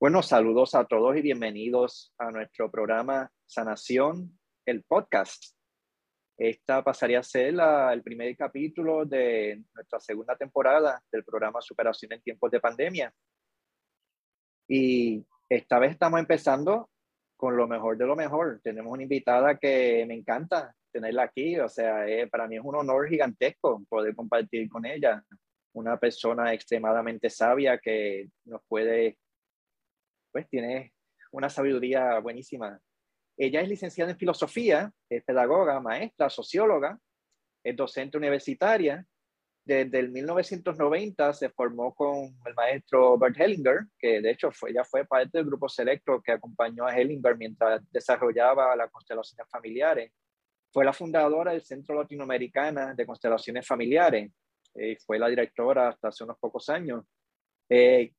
Bueno, saludos a todos y bienvenidos a nuestro programa Sanación, el podcast. Esta pasaría a ser el primer capítulo de nuestra segunda temporada del programa Superación en tiempos de pandemia. Y esta vez estamos empezando con lo mejor de lo mejor. Tenemos una invitada que me encanta tenerla aquí. O sea, eh, para mí es un honor gigantesco poder compartir con ella. Una persona extremadamente sabia que nos puede pues tiene una sabiduría buenísima. Ella es licenciada en filosofía, es pedagoga, maestra, socióloga, es docente universitaria. Desde el 1990 se formó con el maestro Bert Hellinger, que de hecho fue, ella fue parte del grupo selecto que acompañó a Hellinger mientras desarrollaba las constelaciones familiares. Fue la fundadora del Centro Latinoamericana de Constelaciones Familiares. y eh, fue la directora hasta hace unos pocos años. Eh,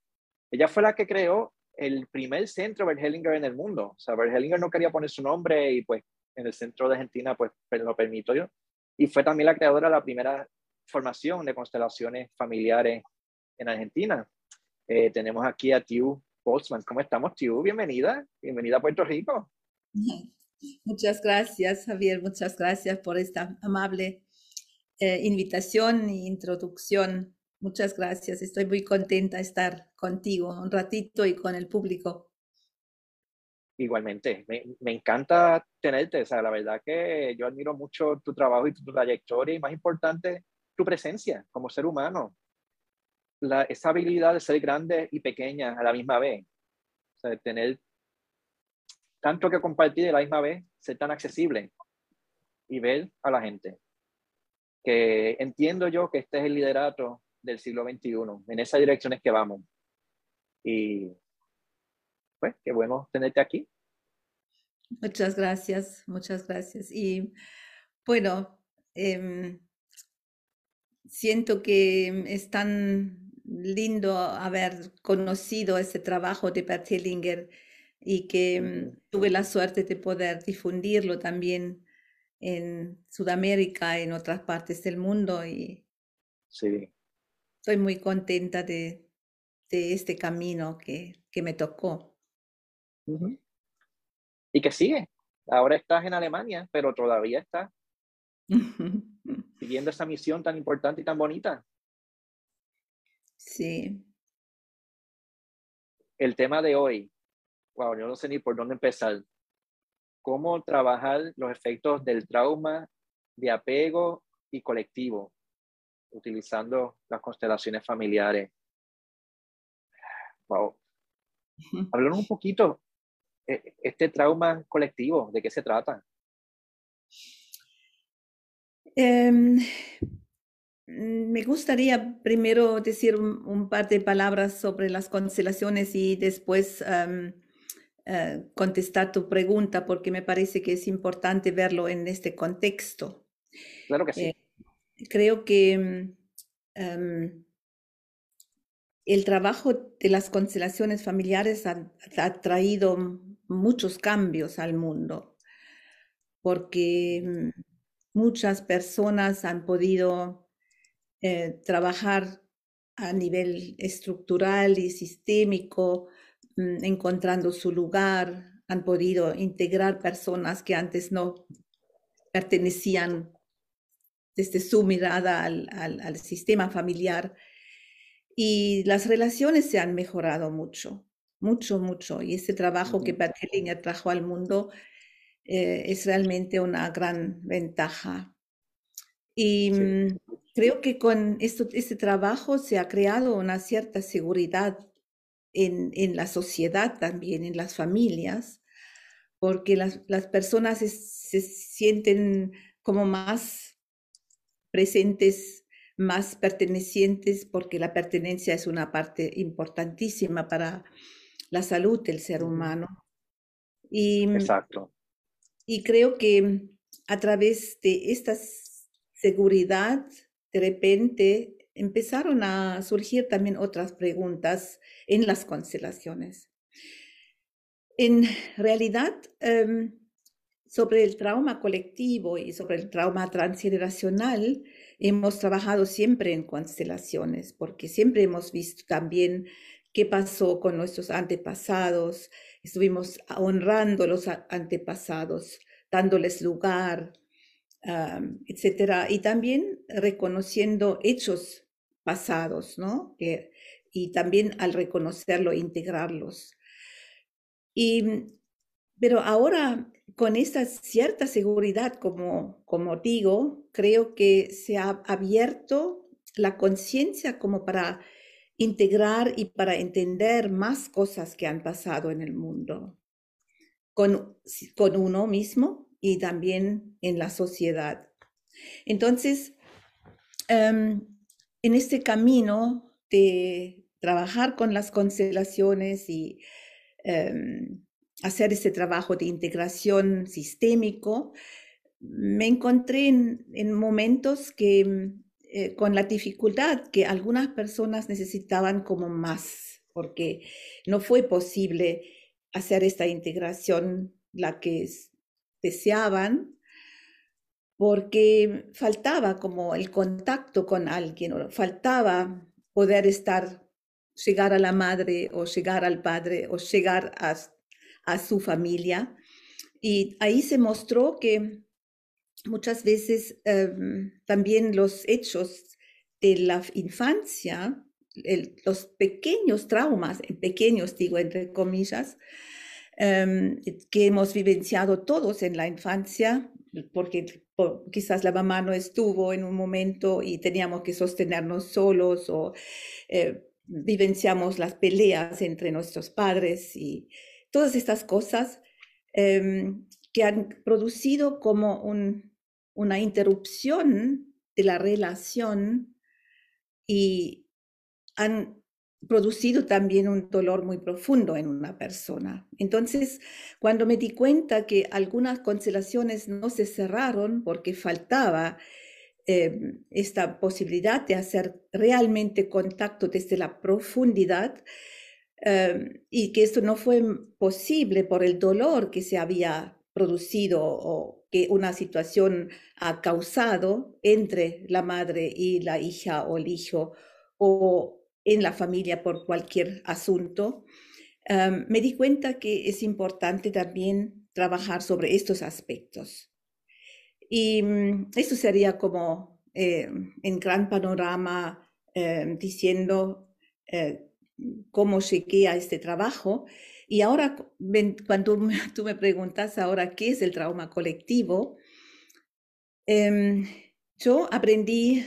ella fue la que creó el primer centro Bergelinger en el mundo. O sea, Bergelinger no quería poner su nombre y pues en el centro de Argentina pues lo permitió. Y fue también la creadora de la primera formación de constelaciones familiares en Argentina. Eh, tenemos aquí a Tiu Boltzmann. ¿Cómo estamos, Tiu? Bienvenida. Bienvenida a Puerto Rico. Muchas gracias, Javier. Muchas gracias por esta amable eh, invitación e introducción. Muchas gracias. Estoy muy contenta de estar contigo un ratito y con el público. Igualmente, me, encanta tenerte. O sea, la verdad que yo admiro mucho tu trabajo y tu trayectoria y más importante, tu presencia como ser humano. La, esa habilidad de ser grande y pequeña a la misma vez. O sea, tener tanto que compartir a la misma vez, ser tan accesible y ver a la gente. Que entiendo yo que este es el liderato del siglo XXI. En esa dirección es que vamos. Y pues, qué bueno tenerte aquí. Muchas gracias, muchas gracias. Y bueno, eh, siento que es tan lindo haber conocido ese trabajo de Bert Hellinger y que mm, tuve la suerte de poder difundirlo también en Sudamérica, en otras partes del mundo. Y sí estoy muy contenta de, de este camino que, que me tocó. Y que sigue. Ahora estás en Alemania, pero todavía estás siguiendo esa misión tan importante y tan bonita. Sí. El tema de hoy, wow, yo no sé ni por dónde empezar. ¿Cómo trabajar los efectos del trauma de apego y colectivo utilizando las constelaciones familiares. Wow. Háblanos un poquito, eh, este trauma colectivo, ¿de qué se trata? Em, me gustaría primero decir un, par de palabras sobre las constelaciones y después em, eh, contestar tu pregunta porque me parece que es importante verlo en este contexto. Claro que sí. Eh, creo que mm, em, el trabajo de las constelaciones familiares ha, traído muchos cambios al mundo, porque mm, muchas personas han podido eh, trabajar a nivel estructural y sistémico, mm, encontrando su lugar, han podido integrar personas que antes no pertenecían desde su mirada al, al, sistema familiar. Y las relaciones se han mejorado mucho, mucho, mucho. Y ese trabajo que Bert Hellinger trajo al mundo eh, es realmente una gran ventaja. Y mm, creo que con esto, este trabajo se ha creado una cierta seguridad en, en la sociedad también, en las familias, porque las, las personas se, se sienten como más presentes, más pertenecientes, porque la pertenencia es una parte importantísima para la salud del ser humano. Y, mm, Exacto. Y creo que a través de esta seguridad, de repente empezaron a surgir también otras preguntas en las constelaciones. En realidad, em, sobre el trauma colectivo y sobre el trauma transgeneracional, hemos trabajado siempre en constelaciones, porque siempre hemos visto también qué pasó con nuestros antepasados, estuvimos honrando a los antepasados, dándoles lugar, etcétera, y también reconociendo hechos pasados, ¿no? y también al reconocerlo, integrarlos. Y, pero ahora, con esta cierta seguridad, como, como digo, creo que se ha abierto la conciencia como para integrar y para entender más cosas que han pasado en el mundo, con, con uno mismo y también en la sociedad. Entonces, em, en este camino de trabajar con las constelaciones y em, hacer ese trabajo de integración sistémico, me encontré en, momentos que eh, con la dificultad que algunas personas necesitaban como más, porque no fue posible hacer esta integración la que deseaban, porque faltaba como el contacto con alguien, faltaba poder estar, llegar a la madre o llegar al padre o llegar a, a su familia. Y ahí se mostró que muchas veces em, también los hechos de la infancia, los pequeños traumas, pequeños digo entre comillas, em, que hemos vivenciado todos en la infancia, porque quizás la mamá no estuvo en un momento y teníamos que sostenernos solos o eh, vivenciamos las peleas entre nuestros padres y todas estas cosas em, que han producido como una interrupción de la relación y han producido también un dolor muy profundo en una persona. Entonces, cuando me di cuenta que algunas constelaciones no se cerraron porque faltaba eh, esta posibilidad de hacer realmente contacto desde la profundidad eh, y que esto no fue posible por el dolor que se había producido o que una situación ha causado entre la madre y la hija o el hijo o en la familia por cualquier asunto, me di cuenta que es importante también trabajar sobre estos aspectos. Y mm, eso sería como eh, en gran panorama em, diciendo eh, cómo llegué a este trabajo. Y ahora, cuando tú me preguntas ahora qué es el trauma colectivo, em, yo aprendí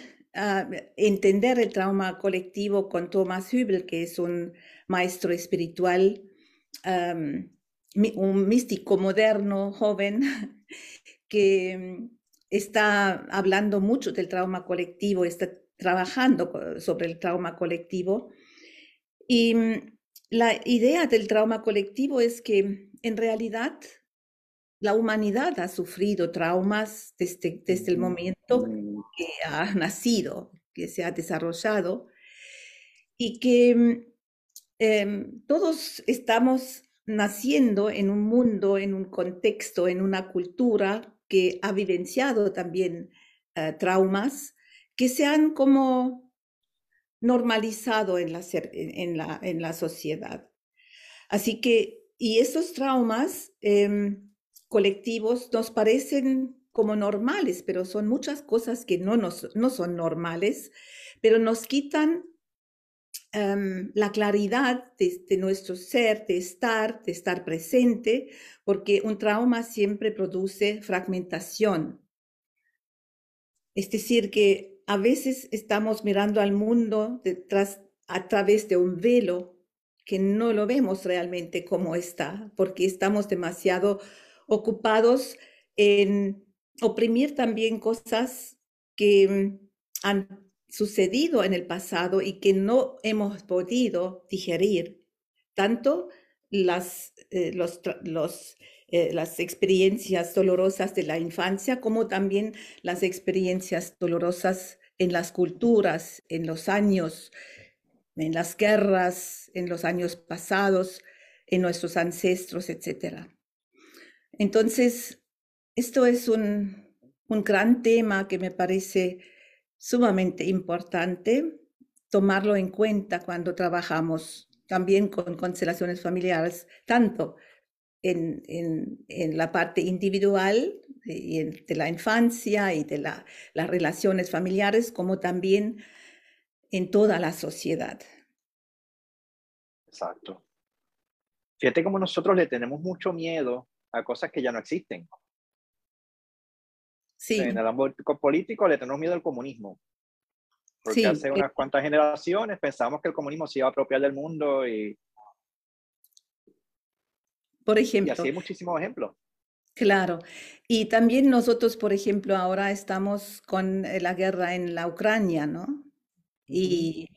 entender el trauma colectivo con Thomas Hübel, que es un maestro espiritual, un místico moderno, joven, que está hablando mucho del trauma colectivo, está trabajando sobre el trauma colectivo. Y mm, la idea del trauma colectivo es que en realidad la humanidad ha sufrido traumas desde, desde el momento que ha nacido, que se ha desarrollado, y que mm, em, todos estamos naciendo en un mundo, en un contexto, en una cultura que ha vivenciado también eh, traumas que se han como normalizado en la, en la, en la sociedad. Así que, y esos traumas em, colectivos nos parecen como normales, pero son muchas cosas que no, nos, no son normales, pero nos quitan em, la claridad de, nuestro ser, de estar, de estar presente, porque un trauma siempre produce fragmentación. Es decir, que a veces estamos mirando al mundo detrás, a través de un velo que no lo vemos realmente como está, porque estamos demasiado ocupados en oprimir también cosas que han sucedido en el pasado y que no hemos podido digerir, tanto las, eh, los, eh, las experiencias dolorosas de la infancia como también las experiencias dolorosas en las culturas, en los años, en las guerras, en los años pasados, en nuestros ancestros, etcétera. Entonces, esto es un, gran tema que me parece sumamente importante tomarlo en cuenta cuando trabajamos también con constelaciones familiares, tanto en, la parte individual de, de, la infancia y de las relaciones familiares, como también en toda la sociedad. Exacto. Fíjate como nosotros le tenemos mucho miedo a cosas que ya no existen. Sí. En el ámbito político le tenemos miedo al comunismo. Porque hace unas cuantas generaciones pensamos que el comunismo se iba a apropiar del mundo y... Por ejemplo. Y así hay muchísimos ejemplos. Claro. Y también nosotros, por ejemplo, ahora estamos con eh, la guerra en la Ucrania, ¿no? Y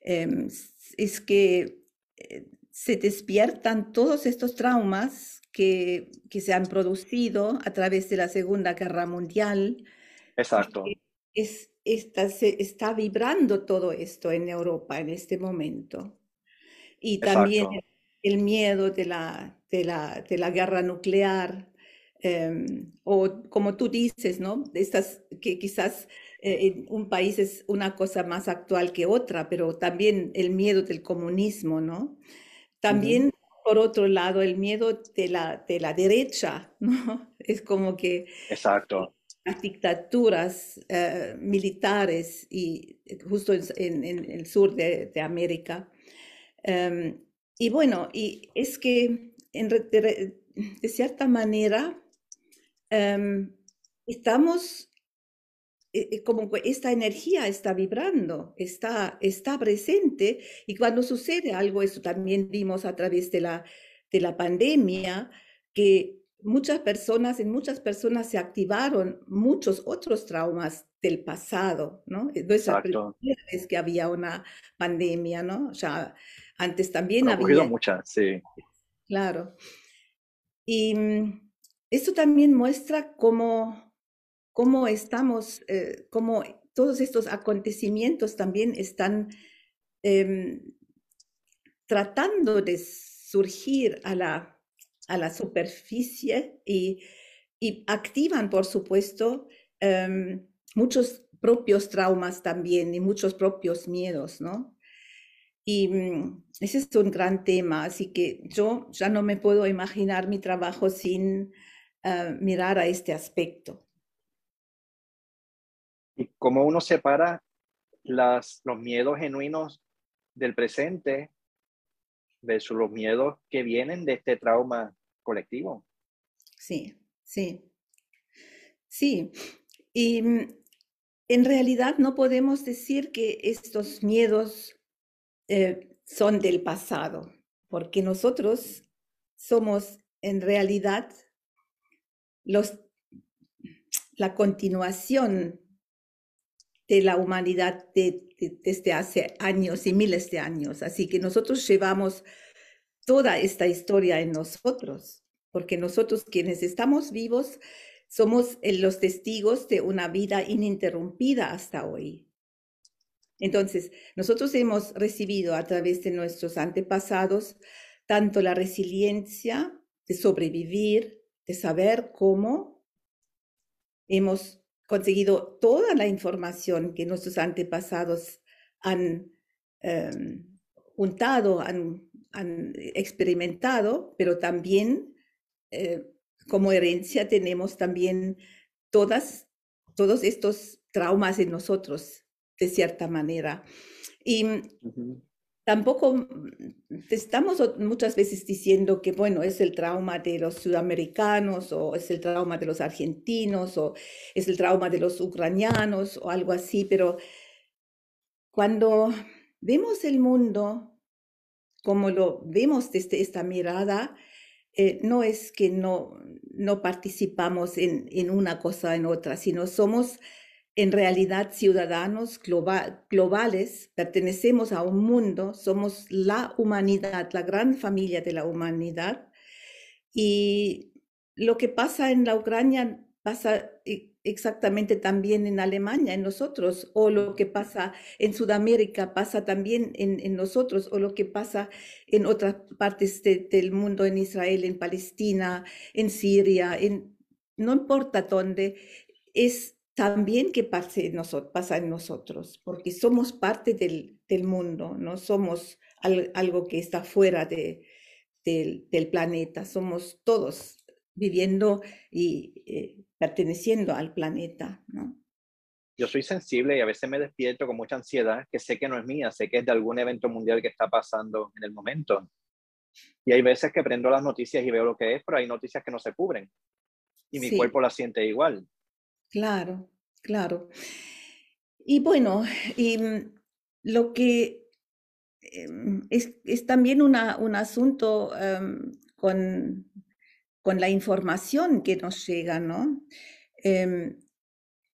em, es que eh, se despiertan todos estos traumas que, que, se han producido a través de la Segunda Guerra Mundial. Exacto. Es, está, se, está vibrando todo esto en Europa en este momento. Y también el, miedo de la, de, la, de la guerra nuclear, em, o como tú dices, ¿no? Estas que quizás eh, en un país es una cosa más actual que otra, pero también el miedo del comunismo, ¿no? También, por otro lado, el miedo de la, de la derecha, ¿no? Es como que... Exacto. Las dictaduras eh, militares y eh, justo en, el sur de, América. Em, y bueno, y es que en, de, de, cierta manera em, estamos eh, eh, como esta energía está vibrando, está, está presente y cuando sucede algo, eso también vimos a través de la, de la pandemia, que muchas personas, en muchas personas se activaron muchos otros traumas del pasado, ¿no? No es la primera vez que había una pandemia, ¿no? O sea, antes también ha había... muchas, sí. Claro. Y mm, esto también muestra cómo cómo estamos, eh, cómo todos estos acontecimientos también están em, tratando de surgir a la, a la superficie y, activan, por supuesto, em, muchos propios traumas también y muchos propios miedos, ¿no? Y mm, ese es un gran tema, así que yo ya no me puedo imaginar mi trabajo sin eh, mirar a este aspecto y cómo uno separa las, los miedos genuinos del presente versus los miedos que vienen de este trauma colectivo. Sí, sí, sí. Y mm, en realidad no podemos decir que estos miedos eh, son del pasado, porque nosotros somos en realidad la continuación de la humanidad desde hace años y miles de años. Así que nosotros llevamos toda esta historia en nosotros, porque nosotros quienes estamos vivos somos los testigos de una vida ininterrumpida hasta hoy. Entonces, nosotros hemos recibido a través de nuestros antepasados tanto la resiliencia de sobrevivir, de saber cómo hemos conseguido toda la información que nuestros antepasados han em, juntado, han, experimentado, pero también eh, como herencia tenemos también todos estos traumas en nosotros, de cierta manera. Y tampoco mm, estamos muchas veces diciendo que, bueno, es el trauma de los sudamericanos o es el trauma de los argentinos o es el trauma de los ucranianos o algo así, pero cuando vemos el mundo como lo vemos desde esta mirada, eh, no es que no, no participamos en, en una cosa en otra, sino somos en realidad ciudadanos globales, pertenecemos a un mundo, somos la humanidad, la gran familia de la humanidad. Y lo que pasa en la Ucrania pasa e, exactamente también en Alemania, en nosotros, o lo que pasa en Sudamérica pasa también en, nosotros, o lo que pasa en otras partes del mundo, en Israel, en Palestina, en Siria, en, no importa dónde, es también que pase pasa en nosotros, porque somos parte del, mundo, no somos algo que está fuera de, del planeta, somos todos viviendo y eh, perteneciendo al planeta, ¿no? Yo soy sensible y a veces me despierto con mucha ansiedad, que sé que no es mía, sé que es de algún evento mundial que está pasando en el momento. Y hay veces que prendo las noticias y veo lo que es, pero hay noticias que no se cubren. Y mi cuerpo la siente igual. Claro, claro. Y bueno, mm, lo que em, es, es también una, un asunto em, con, con, la información que nos llega, ¿no? Em,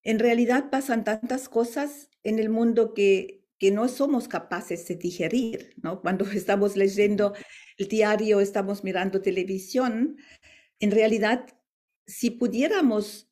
en realidad pasan tantas cosas en el mundo que, que no somos capaces de digerir, ¿no? Cuando estamos leyendo el diario, estamos mirando televisión, en realidad, si pudiéramos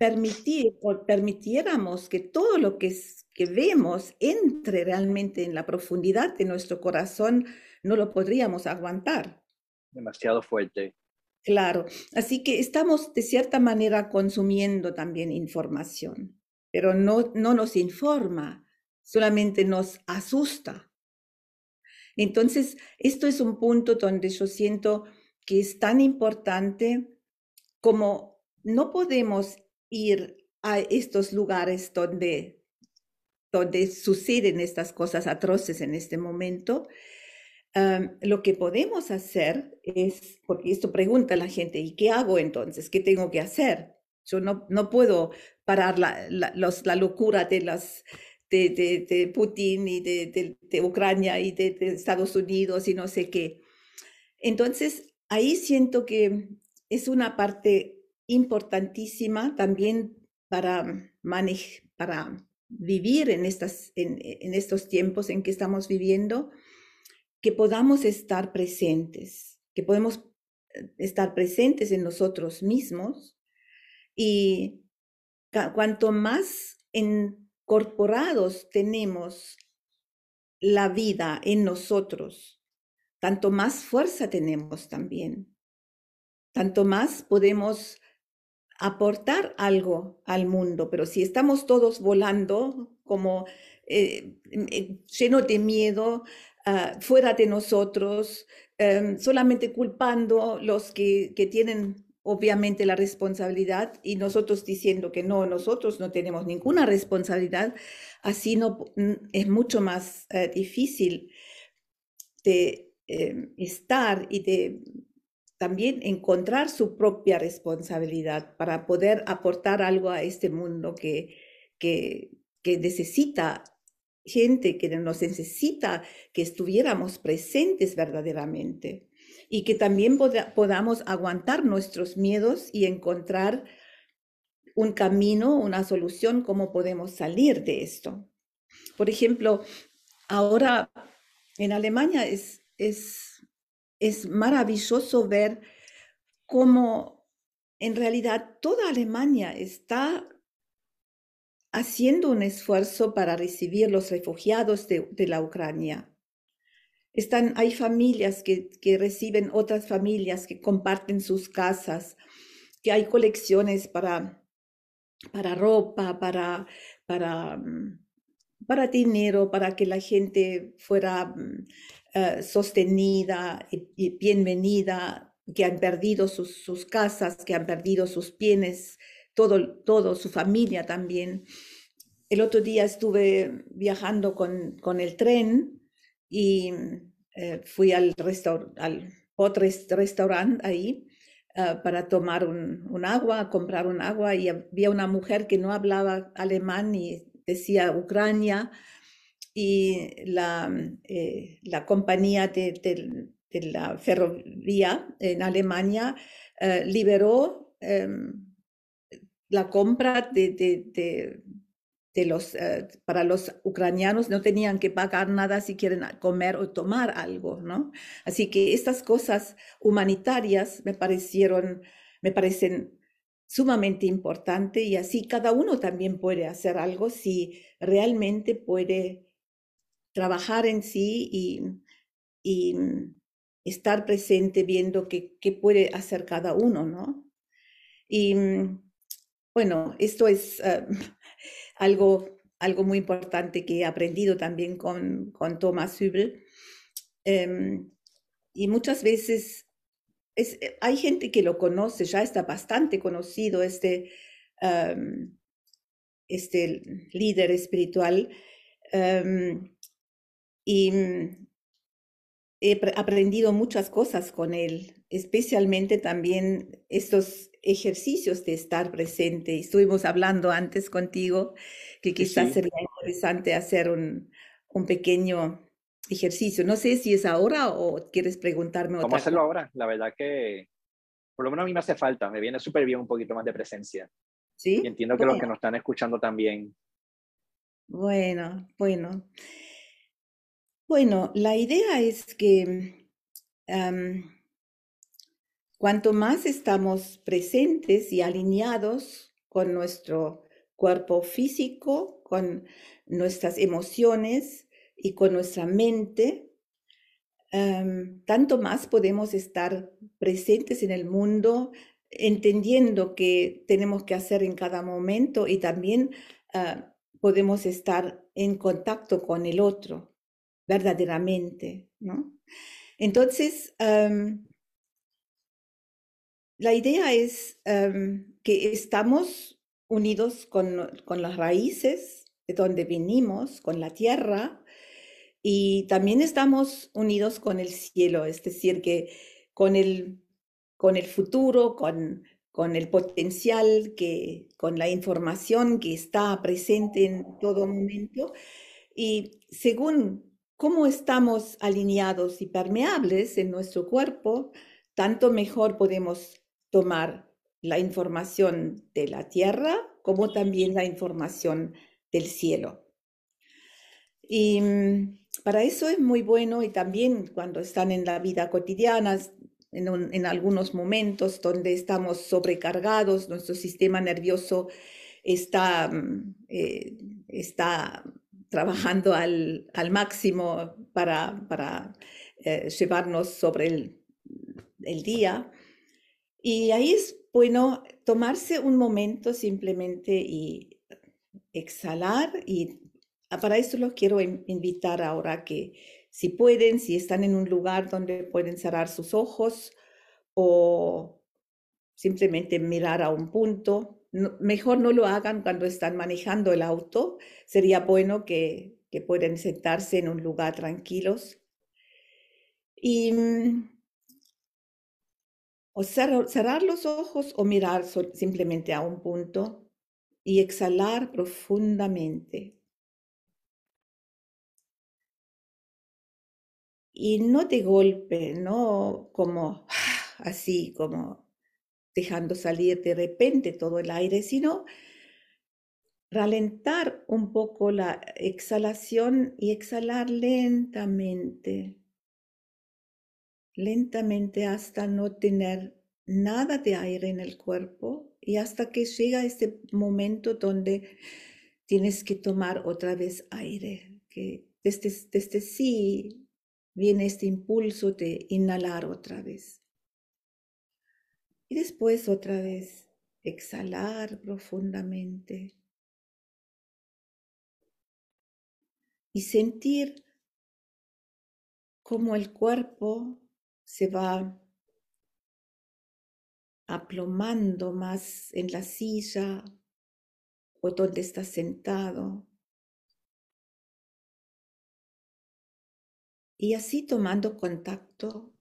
permitir o permitiéramos que todo lo que, que vemos entre realmente en la profundidad de nuestro corazón, no lo podríamos aguantar. Demasiado fuerte. Claro, así que estamos de cierta manera consumiendo también información, pero no, no nos informa, solamente nos asusta. Entonces, esto es un punto donde yo siento que es tan importante como no podemos ir a estos lugares donde, donde suceden estas cosas atroces en este momento, lo que podemos hacer es, porque esto pregunta la gente, ¿y qué hago entonces? ¿Qué tengo que hacer? Yo no, no puedo parar la, la, los, la locura de, las, de, de, de Putin y de, de Ucrania y de, Estados Unidos y no sé qué. Entonces, ahí siento que es una parte importantísima también para, manejar, para vivir en, estas, en, en, estos tiempos en que estamos viviendo, que podamos estar presentes, que podemos eh, estar presentes en nosotros mismos y cuanto más incorporados tenemos la vida en nosotros, tanto más fuerza tenemos también, tanto más podemos aportar algo al mundo, pero si estamos todos volando como eh, eh, lleno de miedo, ah, fuera de nosotros, em, solamente culpando los que, que tienen obviamente la responsabilidad y nosotros diciendo que no, nosotros no tenemos ninguna responsabilidad, así no es mucho más eh, difícil de em, estar y de también encontrar su propia responsabilidad para poder aportar algo a este mundo que, que, que necesita gente, que nos necesita que estuviéramos presentes verdaderamente y que también podamos aguantar nuestros miedos y encontrar un camino, una solución, cómo podemos salir de esto. Por ejemplo, ahora en Alemania es, es es maravilloso ver cómo en realidad toda Alemania está haciendo un esfuerzo para recibir los refugiados de, la Ucrania. Están, hay familias que, que, reciben otras familias, que comparten sus casas, que hay colecciones para, para ropa, para, para, mm, para dinero, para que la gente fuera eh, sostenida y, bienvenida, que han perdido sus, casas, que han perdido sus bienes, todo, todo, su familia también. El otro día estuve viajando con, con el tren y eh, fui al, al otro restaurante ahí eh, para tomar un, un, agua, comprar un agua y había una mujer que no hablaba alemán y decía Ucrania y la, eh, la compañía de, de, la ferrovía en Alemania eh, liberó em, la compra de, de los, eh, para los ucranianos no tenían que pagar nada si quieren comer o tomar algo, ¿no? Así que estas cosas humanitarias me parecieron, me parecen sumamente importantes y así cada uno también puede hacer algo si realmente puede trabajar en sí y, estar presente viendo qué, puede hacer cada uno, ¿no? Y mm, bueno, esto es eh, algo, algo muy importante que he aprendido también con, con Thomas Hübel, Em, y muchas veces es, hay gente que lo conoce, ya está bastante conocido este, este líder espiritual. Em, y he aprendido muchas cosas con él, especialmente también estos ejercicios de estar presente. Estuvimos hablando antes contigo que quizás sería interesante hacer un, un, pequeño ejercicio. No sé si es ahora o quieres preguntarme otra Vamos a hacerlo ahora. La verdad que por lo menos a mí me hace falta. Me viene súper bien un poquito más de presencia. Sí. Y entiendo que los que nos están escuchando también. Bueno, bueno. Bueno, la idea es que cuanto más estamos presentes y alineados con nuestro cuerpo físico, con nuestras emociones y con nuestra mente, tanto más podemos estar presentes en el mundo, entendiendo que tenemos que hacer en cada momento y también ah, podemos estar en contacto con el otro verdaderamente, ¿no? Entonces, la idea es que estamos unidos con, con, las raíces de donde venimos, con la tierra, y también estamos unidos con el cielo, es decir, que con el, con el futuro, con, con el potencial, que, con la información que está presente en todo momento. Y según cómo estamos alineados y permeables en nuestro cuerpo, tanto mejor podemos tomar la información de la tierra como también la información del cielo. Y mm, para eso es muy bueno y también cuando están en la vida cotidiana, en, algunos momentos donde estamos sobrecargados, nuestro sistema nervioso está, mm, eh, está trabajando al, máximo para, eh, llevarnos sobre el, el, día. Y ahí es bueno tomarse un momento simplemente y exhalar. Y para eso los quiero invitar ahora que si pueden, si están en un lugar donde pueden cerrar sus ojos o simplemente mirar a un punto, mejor no lo hagan cuando están manejando el auto. Sería bueno que, que puedan sentarse en un lugar tranquilos. Y mm, o cerrar, los ojos o mirar simplemente a un punto y exhalar profundamente. Y no de golpe, no como así, como dejando salir de repente todo el aire, sino ralentar un poco la exhalación y exhalar lentamente, lentamente hasta no tener nada de aire en el cuerpo y hasta que llega este momento donde tienes que tomar otra vez aire, que desde, desde sí viene este impulso de inhalar otra vez. Y después otra vez exhalar profundamente. Y sentir cómo el cuerpo se va aplomando más en la silla o donde estás sentado. Y así tomando contacto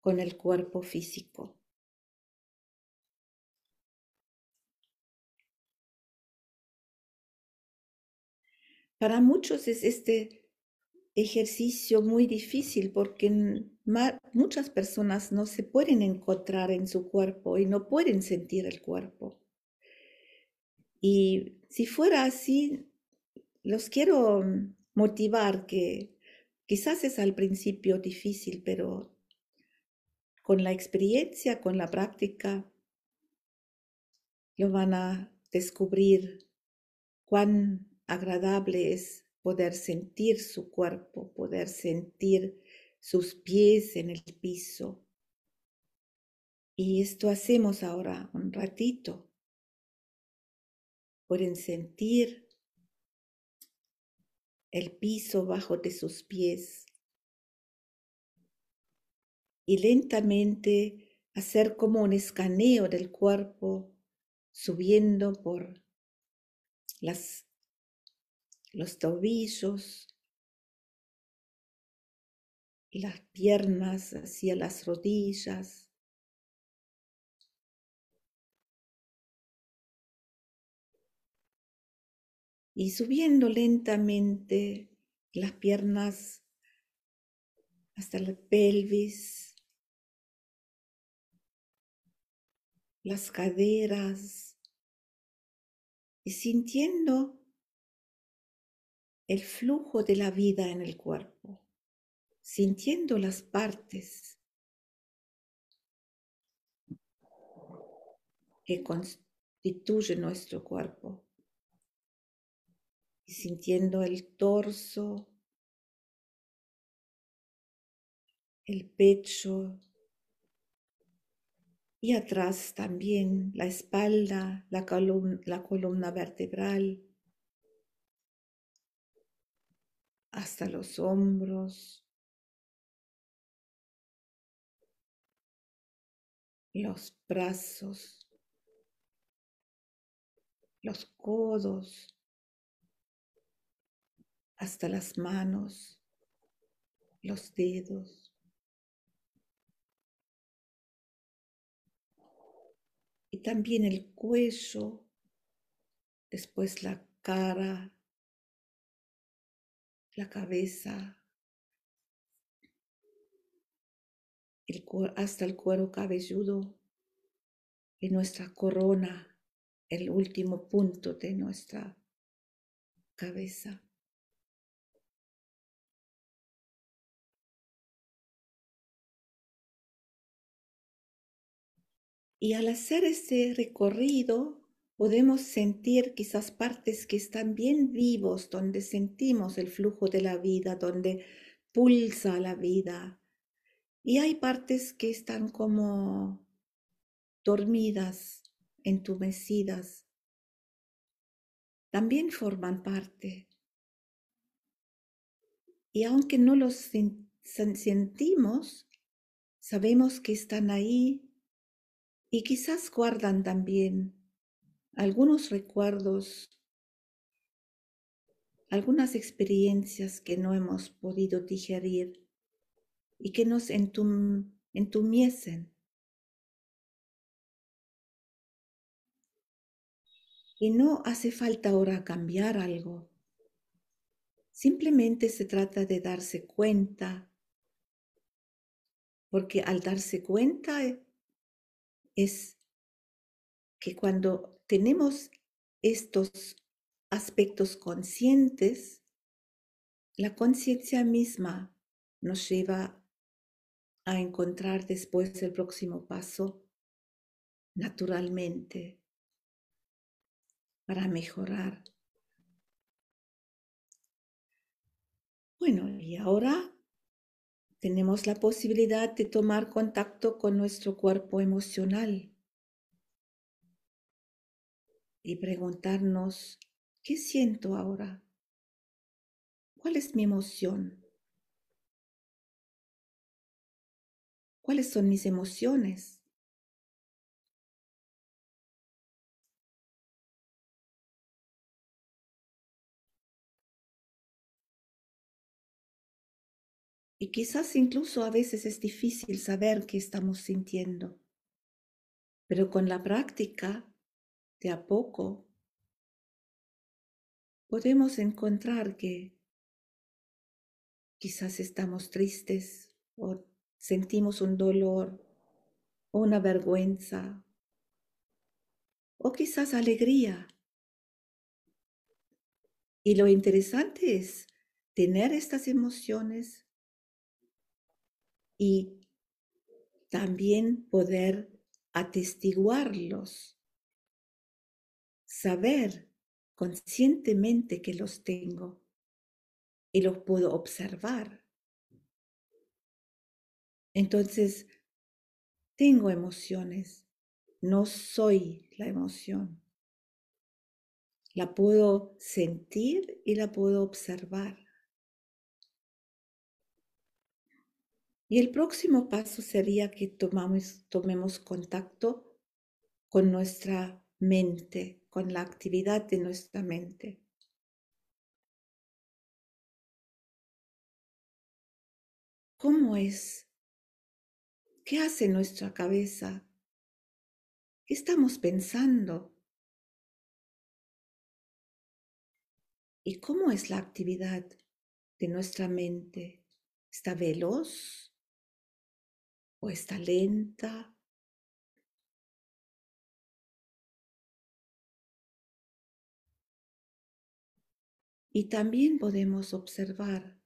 con el cuerpo físico. Para muchos es este ejercicio muy difícil porque muchas personas no se pueden encontrar en su cuerpo y no pueden sentir el cuerpo. Y si fuera así, los quiero motivar que quizás es al principio difícil, pero con la experiencia, con la práctica, lo van a descubrir cuán agradable es poder sentir su cuerpo, poder sentir sus pies en el piso. Y esto hacemos ahora un ratito. Pueden sentir el piso bajo de sus pies. y lentamente hacer como un escaneo del cuerpo subiendo por las, los tobillos, las piernas hacia las rodillas. Y subiendo lentamente las piernas hasta la pelvis, las caderas. Y sintiendo el flujo de la vida en el cuerpo, sintiendo las partes que constituyen nuestro cuerpo y sintiendo el torso, el pecho y atrás también la espalda, la la columna vertebral, hasta los hombros, los brazos, los codos, hasta las manos, los dedos. Y también el cuello, después la cara, la cabeza, el, hasta el cuero cabelludo y nuestra corona, el último punto de nuestra cabeza. Y al hacer este recorrido, podemos sentir quizás partes que están bien vivos, donde sentimos el flujo de la vida, donde pulsa la vida. Y hay partes que están como dormidas, entumecidas. También forman parte. Y aunque no los sentimos, sabemos que están ahí y quizás guardan también algunos recuerdos, algunas experiencias que no hemos podido digerir y que nos entumiesen. Y no hace falta ahora cambiar algo. Simplemente se trata de darse cuenta, porque al darse cuenta es que cuando tenemos estos aspectos conscientes, la conciencia misma nos lleva a encontrar después el próximo paso naturalmente para mejorar. Bueno, y ahora tenemos la posibilidad de tomar contacto con nuestro cuerpo emocional y preguntarnos, ¿qué siento ahora? ¿Cuál es mi emoción? ¿Cuáles son mis emociones? Y quizás incluso a veces es difícil saber qué estamos sintiendo. Pero con la práctica, de a poco, podemos encontrar que quizás estamos tristes o sentimos un dolor o una vergüenza o quizás alegría. Y lo interesante es tener estas emociones y también poder atestiguarlos, saber conscientemente que los tengo y los puedo observar. Entonces, tengo emociones, no soy la emoción. La puedo sentir y la puedo observar. Y el próximo paso sería que tomamos, tomemos contacto con nuestra mente, con la actividad de nuestra mente. ¿Cómo es? ¿Qué hace nuestra cabeza? ¿Qué estamos pensando? ¿Y cómo es la actividad de nuestra mente? ¿Está veloz? ¿O está lenta? Y también podemos observar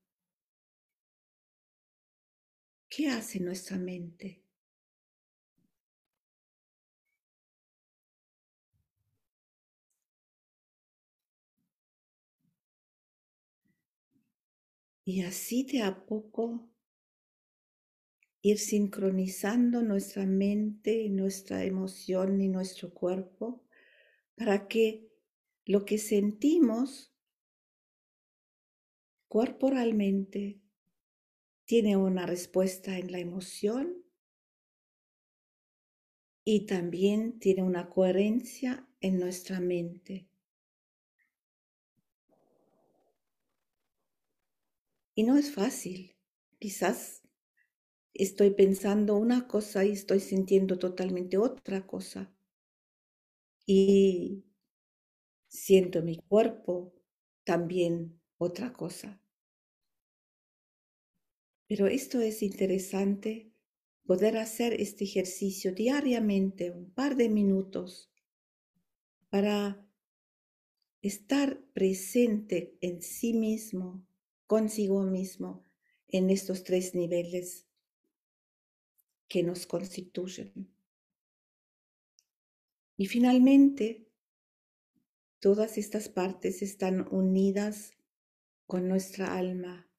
qué hace nuestra mente. Y así de a poco ir sincronizando nuestra mente, nuestra emoción y nuestro cuerpo para que lo que sentimos corporalmente tiene una respuesta en la emoción y también tiene una coherencia en nuestra mente. Y no es fácil. Quizás estoy pensando una cosa y estoy sintiendo totalmente otra cosa. Y siento mi cuerpo también otra cosa. Pero esto es interesante, poder hacer este ejercicio diariamente, un par de minutos, para estar presente en sí mismo consigo mismo en estos tres niveles que nos constituyen. Y finalmente, todas estas partes están unidas con nuestra alma.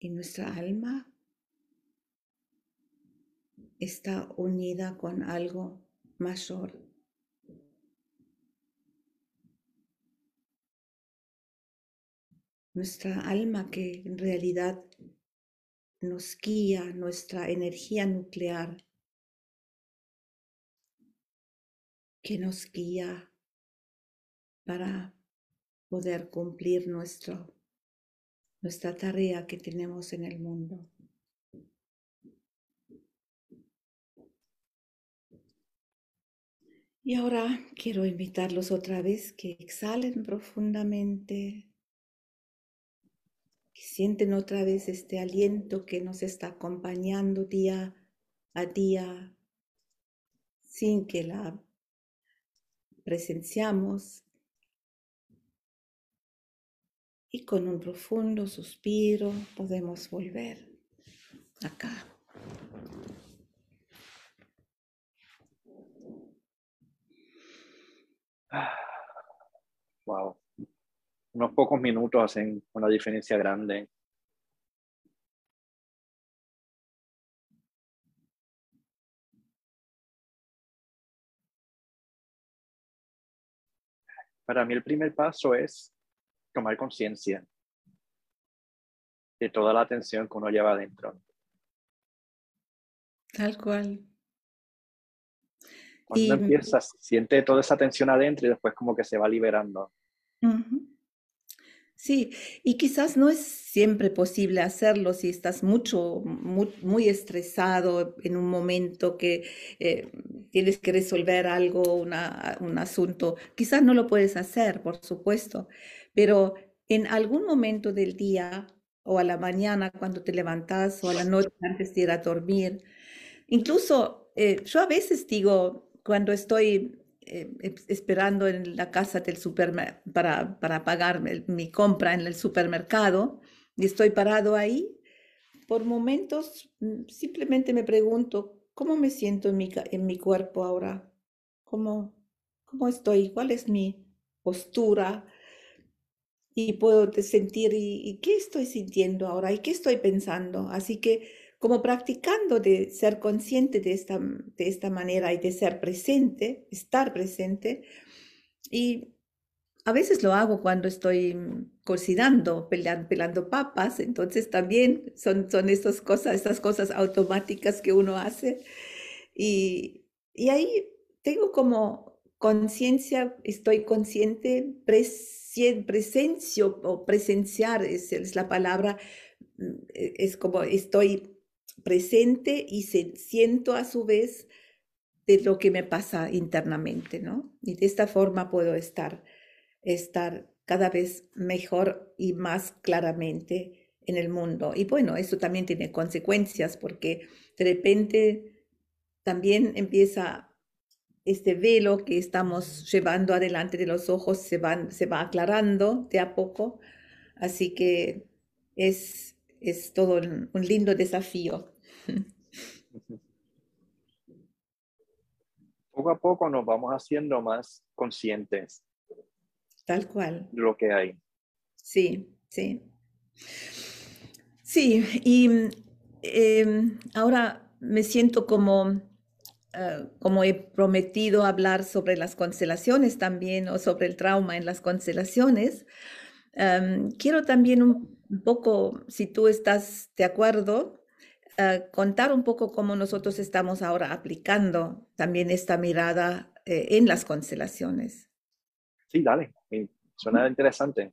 Y nuestra alma está unida con algo mayor. nuestra alma que en realidad nos guía, nuestra energía nuclear que nos guía para poder cumplir nuestro, nuestra tarea que tenemos en el mundo. Y ahora quiero invitarlos otra vez que exhalen profundamente sienten otra vez este aliento que nos está acompañando día a día sin que la presenciamos. Y con un profundo suspiro podemos volver acá. Wow unos pocos minutos hacen una diferencia grande. Para mí el primer paso es tomar conciencia de toda la atención que uno lleva adentro. Tal cual. Cuando empiezas, siente toda esa tensión adentro y después como que se va liberando. Sí, y quizás no es siempre posible hacerlo si estás mucho, muy, estresado en un momento que eh, tienes que resolver algo, una, un asunto. Quizás no lo puedes hacer, por supuesto, pero en algún momento del día o a la mañana cuando te levantas o a la noche antes de ir a dormir, incluso eh, yo a veces digo, cuando estoy eh, esperando en la casa del supermercado para, para pagar mi compra en el supermercado y estoy parado ahí, por momentos mm, simplemente me pregunto, ¿cómo me siento en mi, en mi cuerpo ahora? ¿Cómo, ¿Cómo estoy? ¿Cuál es mi postura? Y puedo sentir, ¿y qué estoy sintiendo ahora? ¿Y qué estoy pensando? Así que como practicando de ser consciente de esta, de esta manera y de ser presente, estar presente. Y a veces lo hago cuando estoy cocinando, pelando, papas, entonces también son, son estas cosas, estas cosas automáticas que uno hace. Y, y ahí tengo como conciencia, estoy consciente, presencia o presenciar es, es, la palabra, mm, e, es como estoy presente y se, siento a su vez de lo que me pasa internamente, ¿no? Y de esta forma puedo estar, estar cada vez mejor y más claramente en el mundo. Y bueno, eso también tiene consecuencias porque de repente también empieza este velo que estamos llevando adelante de los ojos, se, van, se va aclarando de a poco. Así que es, es todo un, un lindo desafío. Poco a poco nos vamos haciendo más conscientes Tal cual. Lo que hay. Sí, sí. Sí, y em, ahora me siento como, eh, como he prometido hablar sobre las constelaciones también o sobre el trauma en las constelaciones. Em, quiero también un, poco, si tú estás de acuerdo, eh, contar un poco cómo nosotros estamos ahora aplicando también esta mirada eh, en las constelaciones. Sí, dale, suena interesante.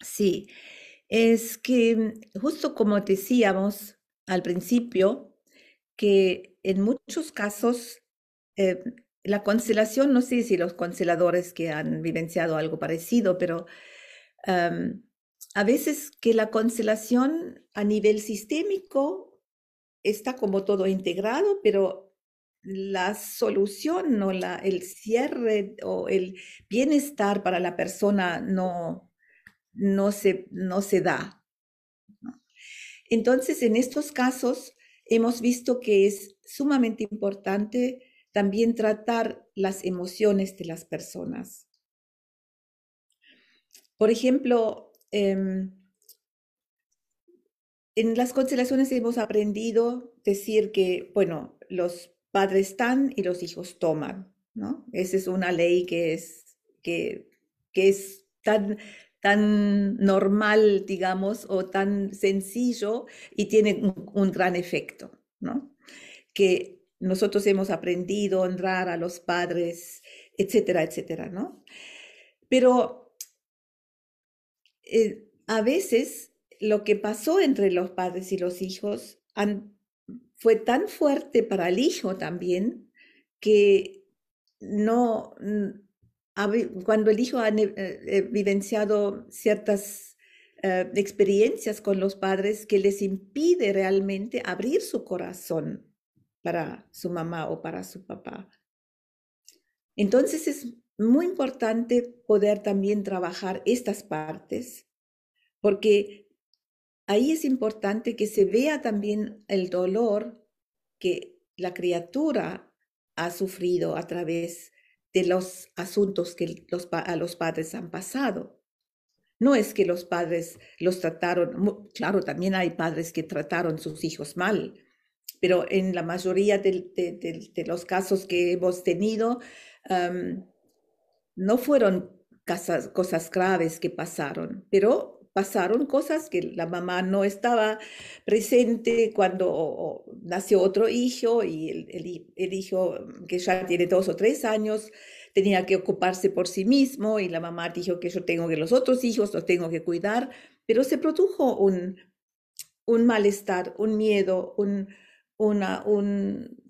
Sí, es que justo como decíamos al principio, que en muchos casos eh, la constelación, no sé si los consteladores que han vivenciado algo parecido, pero a veces que la constelación a nivel sistémico está como todo integrado, pero la solución o la, el cierre o el bienestar para la persona no, no, se, no se da. Entonces, en estos casos, hemos visto que es sumamente importante también tratar las emociones de las personas. Por ejemplo, em, en las constelaciones hemos aprendido decir que, bueno, los padres dan y los hijos toman, ¿no? Esa es una ley que es, que, que es tan, tan normal, digamos, o tan sencillo y tiene un, gran efecto, ¿no? Que nosotros hemos aprendido a honrar a los padres, etcétera, etcétera, ¿no? Pero eh, a veces lo que pasó entre los padres y los hijos fue tan fuerte para el hijo también que no, cuando el hijo ha eh, vivenciado ciertas eh, experiencias con los padres que les impide realmente abrir su corazón para su mamá o para su papá. Entonces es muy importante poder también trabajar estas partes, porque ahí es importante que se vea también el dolor que la criatura ha sufrido a través de los asuntos que los, a los padres han pasado. No es que los padres los trataron, claro, también hay padres que trataron sus hijos mal, pero en la mayoría de, los casos que hemos tenido, no fueron cosas graves que pasaron, pero pasaron cosas que la mamá no estaba presente cuando nació otro hijo y el, hijo que ya tiene dos o tres años tenía que ocuparse por sí mismo y la mamá dijo que yo tengo que los otros hijos los tengo que cuidar, pero se produjo un, un malestar, un miedo, un, un,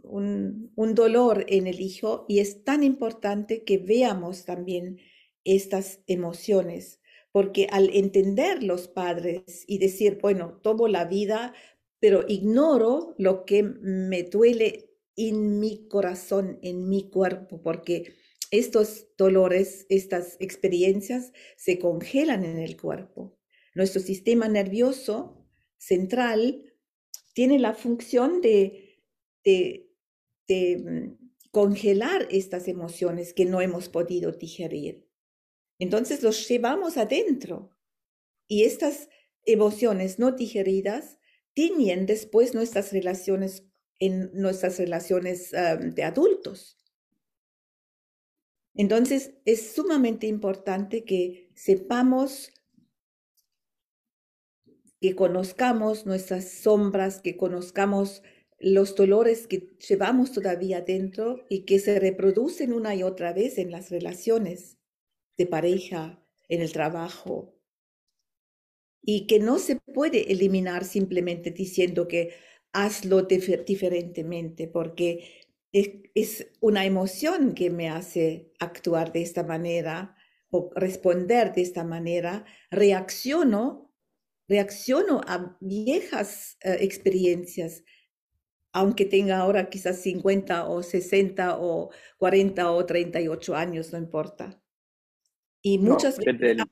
un, un dolor en el hijo y es tan importante que veamos también estas emociones porque al entender los padres y decir, bueno, tomo la vida, pero ignoro lo que me duele en mi corazón, en mi cuerpo, porque estos dolores, estas experiencias se congelan en el cuerpo. Nuestro sistema nervioso central tiene la función de, de, de mm, congelar estas emociones que no hemos podido digerir. Entonces los llevamos adentro y estas emociones no digeridas tiñen después nuestras relaciones en nuestras relaciones de adultos. Entonces, es sumamente importante que sepamos, que conozcamos nuestras sombras, que conozcamos los dolores que llevamos todavía dentro y que se reproducen una y otra vez en las relaciones de pareja, en el trabajo, y que no se puede eliminar simplemente diciendo que hazlo diferentemente, porque es, una emoción que me hace actuar de esta manera o responder de esta manera, reacciono, reacciono a viejas eh, experiencias, aunque tenga ahora quizás 50 o 60 o 40 o 38 años, no importa. Y muchas veces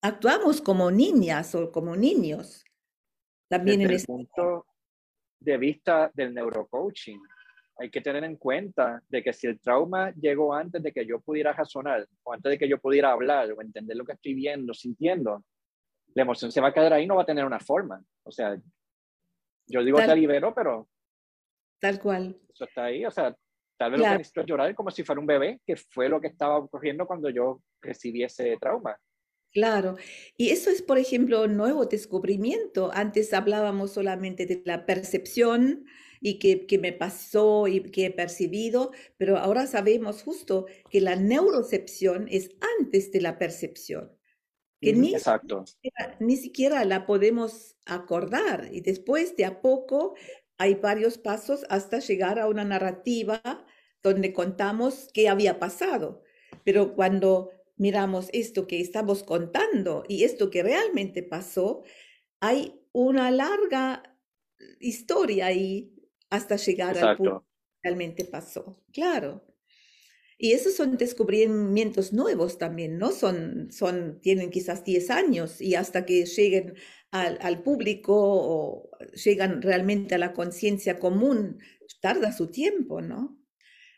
actuamos como niñas o como niños. También en el este punto de vista del neurocoaching, hay que tener en cuenta de que si el trauma llegó antes de que yo pudiera razonar o antes de que yo pudiera hablar o entender lo que estoy viendo, sintiendo, la emoción se va a quedar ahí, no va a tener una forma. O sea, yo digo te libero, pero Tal cual. Eso está ahí, o sea, tal vez lo que necesito es llorar como si fuera un bebé, que fue lo que estaba ocurriendo cuando yo recibí ese trauma. Claro, y eso es, por ejemplo, un nuevo descubrimiento. Antes hablábamos solamente de la percepción y que, que, me pasó y que he percibido, pero ahora sabemos justo que la neurocepción es antes de la percepción. Que ni, Exacto. ni siquiera la podemos acordar y después de a poco hay varios pasos hasta llegar a una narrativa donde contamos qué había pasado. Pero cuando miramos esto que estamos contando y esto que realmente pasó, hay una larga historia ahí hasta llegar al punto que realmente pasó. Claro. Y esos son descubrimientos nuevos también, ¿no? Son, son, tienen quizás 10 años y hasta que lleguen al, público o llegan realmente a la conciencia común, tarda su tiempo, ¿no?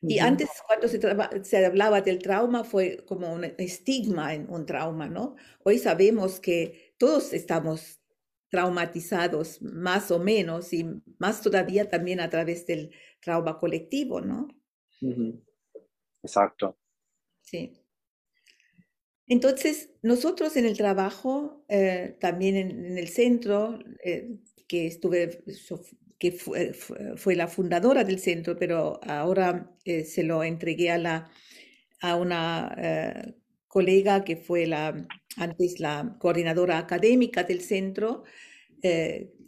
Y antes, cuando se, se, hablaba del trauma, fue como un estigma en un trauma, ¿no? Hoy sabemos que todos estamos traumatizados, más o menos, y más todavía también a través del trauma colectivo, ¿no? Exacto. Sí. Entonces, nosotros en el trabajo, eh, también en, el centro, eh, que estuve, que fue, la fundadora del centro, pero ahora eh, se lo entregué a, la, a una colega que fue la, antes la coordinadora académica del centro,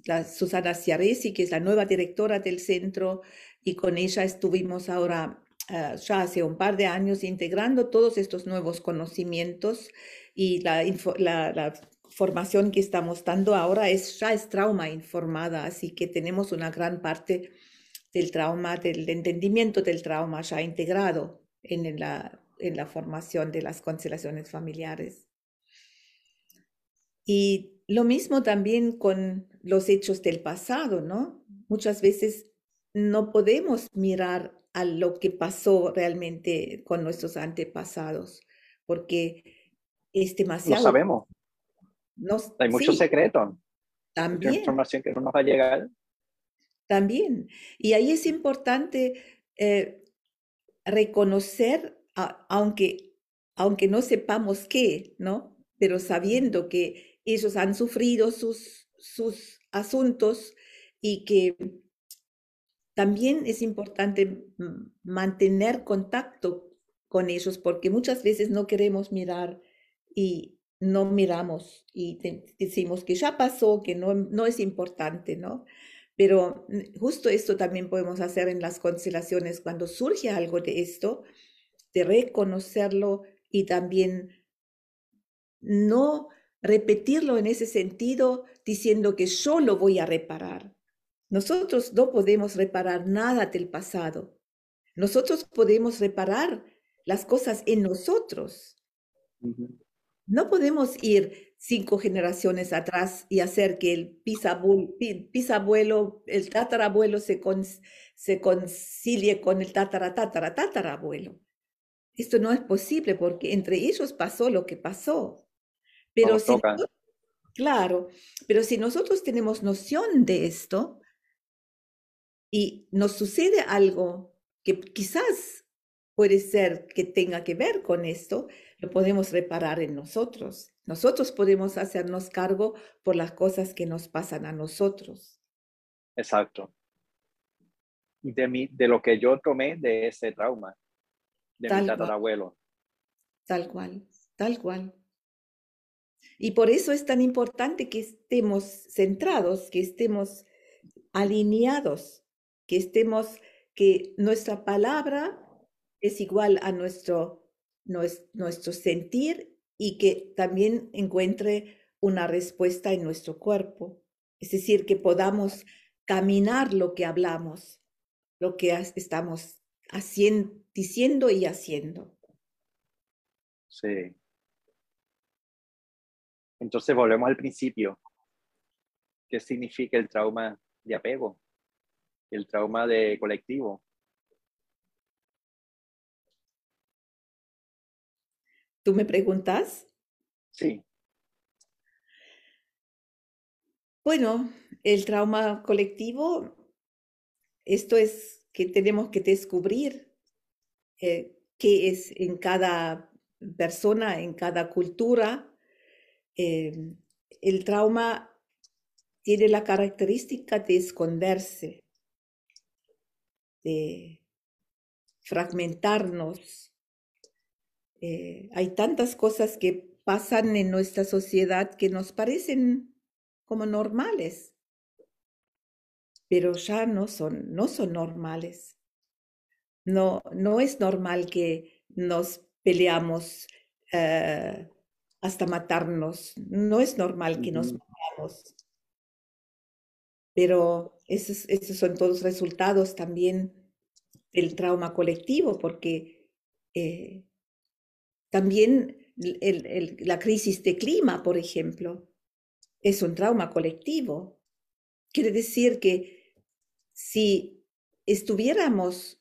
la Susana Ciaresi, que es la nueva directora del centro, y con ella estuvimos ahora Ah, ya hace un par de años integrando todos estos nuevos conocimientos y la, la, formación que estamos dando ahora es, ya es trauma informada, así que tenemos una gran parte del trauma, del entendimiento del trauma ya integrado en la, en la formación de las constelaciones familiares. Y lo mismo también con los hechos del pasado, ¿no? Muchas veces no podemos mirar a lo que pasó realmente con nuestros antepasados, porque es demasiado. No sabemos. No, Hay mucho secreto. También. información que no nos va a llegar. También. Y ahí es importante eh, reconocer, aunque, aunque no sepamos qué, ¿no? Pero sabiendo que ellos han sufrido sus, sus asuntos y que también es importante mantener contacto con ellos porque muchas veces no queremos mirar y no miramos y decimos que ya pasó, que no, no es importante, ¿no? Pero justo esto también podemos hacer en las constelaciones cuando surge algo de esto, de reconocerlo y también no repetirlo en ese sentido diciendo que yo lo voy a reparar, nosotros no podemos reparar nada del pasado. Nosotros podemos reparar las cosas en nosotros. No podemos ir cinco generaciones atrás y hacer que el bisabuelo, el tatarabuelo se, se concilie con el tatara, tatara, tatarabuelo. Esto no es posible porque entre ellos pasó lo que pasó. Pero si claro, pero si nosotros tenemos noción de esto, y nos sucede algo que quizás puede ser que tenga que ver con esto, lo podemos reparar en nosotros. Nosotros podemos hacernos cargo por las cosas que nos pasan a nosotros. Exacto. De, mi, de lo que yo tomé de ese trauma, de mi tatarabuelo. Tal cual, tal cual. Y por eso es tan importante que estemos centrados, que estemos alineados, que estemos, que nuestra palabra es igual a nuestro, nuestro sentir y que también encuentre una respuesta en nuestro cuerpo. Es decir, que podamos caminar lo que hablamos, lo que estamos diciendo y haciendo. Sí. Entonces volvemos al principio. ¿Qué significa el trauma de apego? El trauma de colectivo. ¿Tú me preguntas? Sí. Bueno, el trauma colectivo, esto es que tenemos que descubrir eh, qué es en cada persona, en cada cultura. Eh, el trauma tiene la característica de esconderse, de fragmentarnos. Eh, hay tantas cosas que pasan en nuestra sociedad que nos parecen como normales, pero ya no son, no son normales. No, no es normal que nos peleamos eh, hasta matarnos. No es normal que nos matamos. Pero esos, son todos resultados también del trauma colectivo, porque eh, también la crisis de clima, por ejemplo, es un trauma colectivo. Quiere decir que si estuviéramos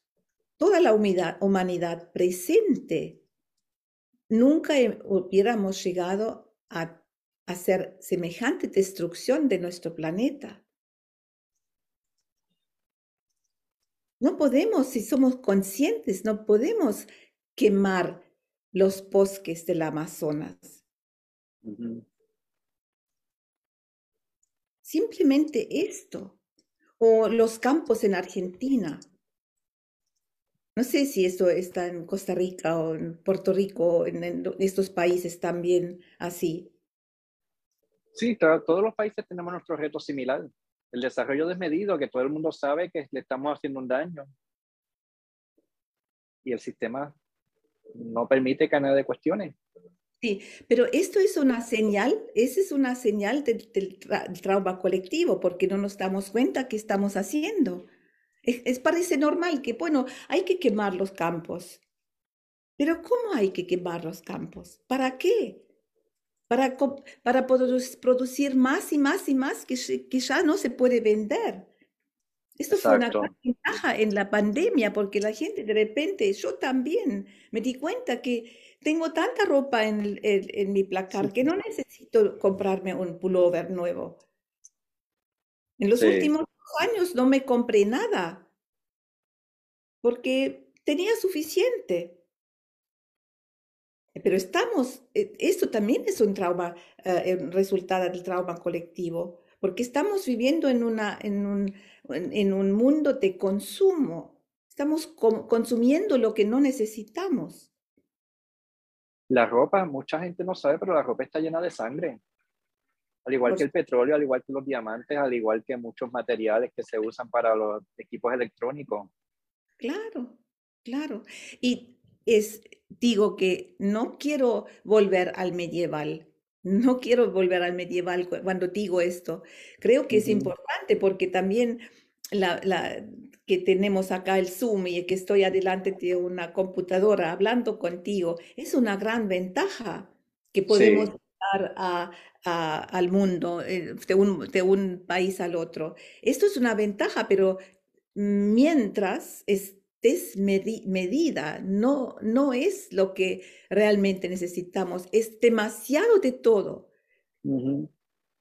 toda la humanidad presente, nunca hubiéramos llegado a hacer semejante destrucción de nuestro planeta. No podemos, si somos conscientes, no podemos quemar los bosques del Amazonas. Simplemente esto. O los campos en Argentina. No sé si esto está en Costa Rica o en Puerto Rico, en, en estos países también así. Sí, todos los países tenemos nuestro reto similar. El desarrollo desmedido, que todo el mundo sabe que le estamos haciendo un daño. Y el sistema no permite que nadie cuestione. Sí, pero esto es una señal, esa es una señal del, trauma colectivo, porque no nos damos cuenta qué estamos haciendo. Es, parece normal que, bueno, hay que quemar los campos. Pero ¿cómo hay que quemar los campos? ¿Para qué? Para, para producir más y más y más que, que ya no se puede vender. Esto fue una gran ventaja en la pandemia, porque la gente de repente, yo también me di cuenta que tengo tanta ropa en, en, mi placar que no necesito comprarme un pullover nuevo. En los últimos años no me compré nada porque tenía suficiente. Pero estamos, e, esto también es un trauma, uh, resultado del trauma colectivo, porque estamos viviendo en, una, en, un, en un mundo de consumo. Estamos consumiendo lo que no necesitamos. La ropa, mucha gente no sabe, pero la ropa está llena de sangre. Al igual que el petróleo, al igual que los diamantes, al igual que muchos materiales que se usan para los equipos electrónicos. Claro, claro. Y es, digo que no quiero volver al medieval. No quiero volver al medieval cuando digo esto. Creo que es importante porque también la, la, que tenemos acá el Zoom y que estoy adelante de una computadora hablando contigo, es una gran ventaja que podemos dar a, al mundo, eh, de un, de un país al otro. Esto es una ventaja, pero mientras es desmedida, no, no es lo que realmente necesitamos, es demasiado de todo.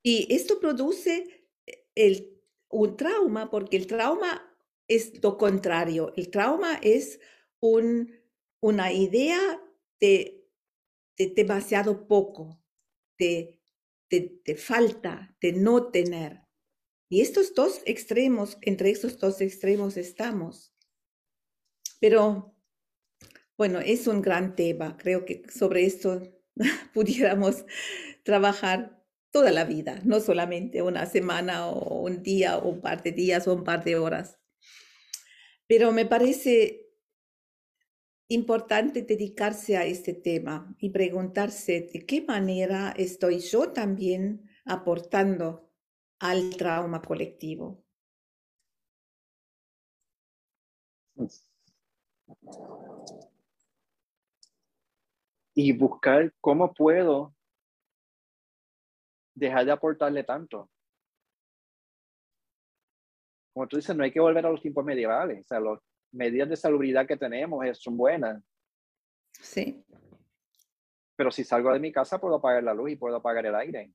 Y esto produce el un trauma, porque el trauma es lo contrario. El trauma es un, una idea de, de demasiado poco, de, de, de falta, de no tener. Y estos dos extremos, entre estos dos extremos estamos. Pero bueno, es un gran tema. Creo que sobre esto pudiéramos trabajar toda la vida, no solamente una semana o un día o un par de días o un par de horas. Pero me parece importante dedicarse a este tema y preguntarse de qué manera estoy yo también aportando al trauma colectivo. Y buscar cómo puedo dejar de aportarle tanto. Como tú dices, no hay que volver a los tiempos medievales. O sea, las medidas de salubridad que tenemos son buenas. Sí. Pero si salgo de mi casa, puedo apagar la luz y puedo apagar el aire.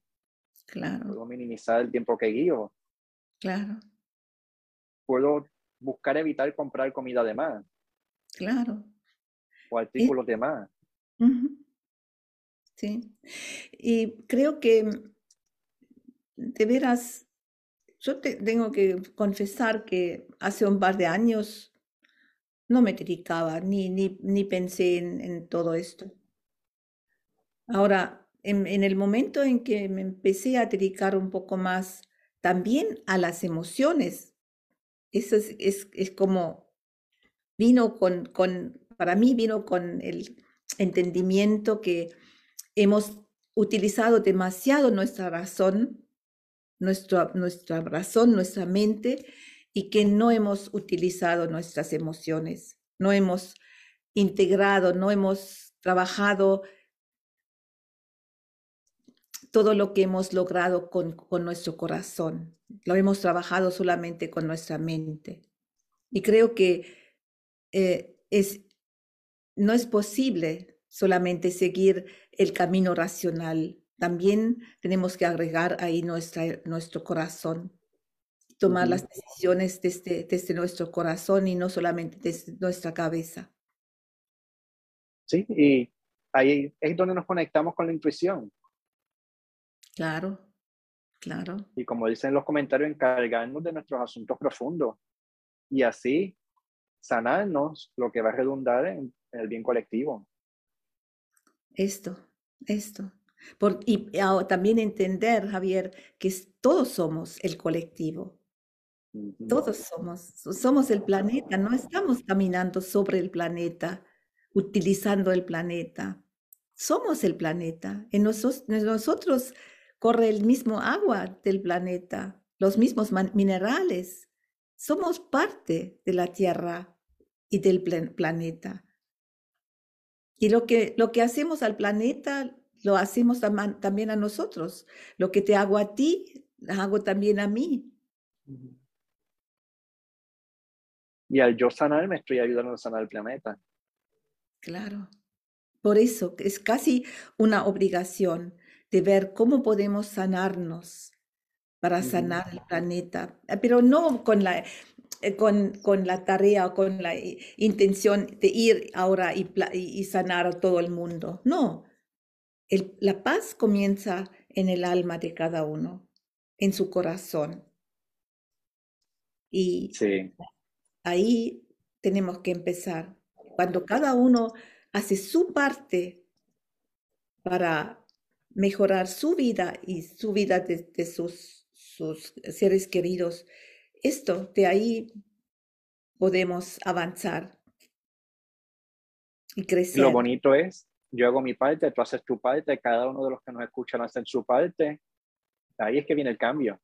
Claro. Puedo minimizar el tiempo que guío. Claro. Puedo buscar evitar comprar comida de más. Claro. O artículos de más. Sí. Y creo que de veras, yo tengo que confesar que hace un par de años no me dedicaba ni, ni, ni pensé en, todo esto. Ahora, en, el momento en que me empecé a dedicar un poco más también a las emociones, eso es, es, es como vino con, con, para mí vino con el entendimiento que hemos utilizado demasiado nuestra razón nuestra, nuestra razón, nuestra mente y que no hemos utilizado nuestras emociones, no hemos integrado, no hemos trabajado todo lo que hemos logrado con, con, nuestro corazón. Lo hemos trabajado solamente con nuestra mente. Y creo que eh, es, no es posible solamente seguir el camino racional también tenemos que agregar ahí nuestra, nuestro corazón, tomar las decisiones desde, desde nuestro corazón y no solamente desde nuestra cabeza. Sí, y ahí es donde nos conectamos con la intuición. Claro, claro. Y como dicen los comentarios, encargarnos de nuestros asuntos profundos y así sanarnos, lo que va a redundar en el bien colectivo. Esto, esto y también entender, Javier, que todos somos el colectivo. Todos somos, somos el planeta, no estamos caminando sobre el planeta, utilizando el planeta. Somos el planeta. En nosotros, en nosotros corre el mismo agua del planeta, los mismos minerales. Somos parte de la Tierra y del planeta. Y lo que, lo que hacemos al planeta lo hacemos también a nosotros. Lo que te hago a ti, hago también a mí. Y al yo sanar, me estoy ayudando a sanar el planeta. Claro. Por eso es casi una obligación de ver cómo podemos sanarnos para sanar el planeta, pero no con la, con, con, la tarea o con la intención de ir ahora y, y sanar a todo el mundo. No, la paz comienza en el alma de cada uno, en su corazón. Y ahí tenemos que empezar. Cuando cada uno hace su parte para mejorar su vida y su vida de, sus, sus seres queridos, esto de ahí podemos avanzar y crecer. Lo bonito es yo hago mi parte, tú haces tu parte, cada uno de los que nos escuchan hace su parte. Ahí es que viene el cambio.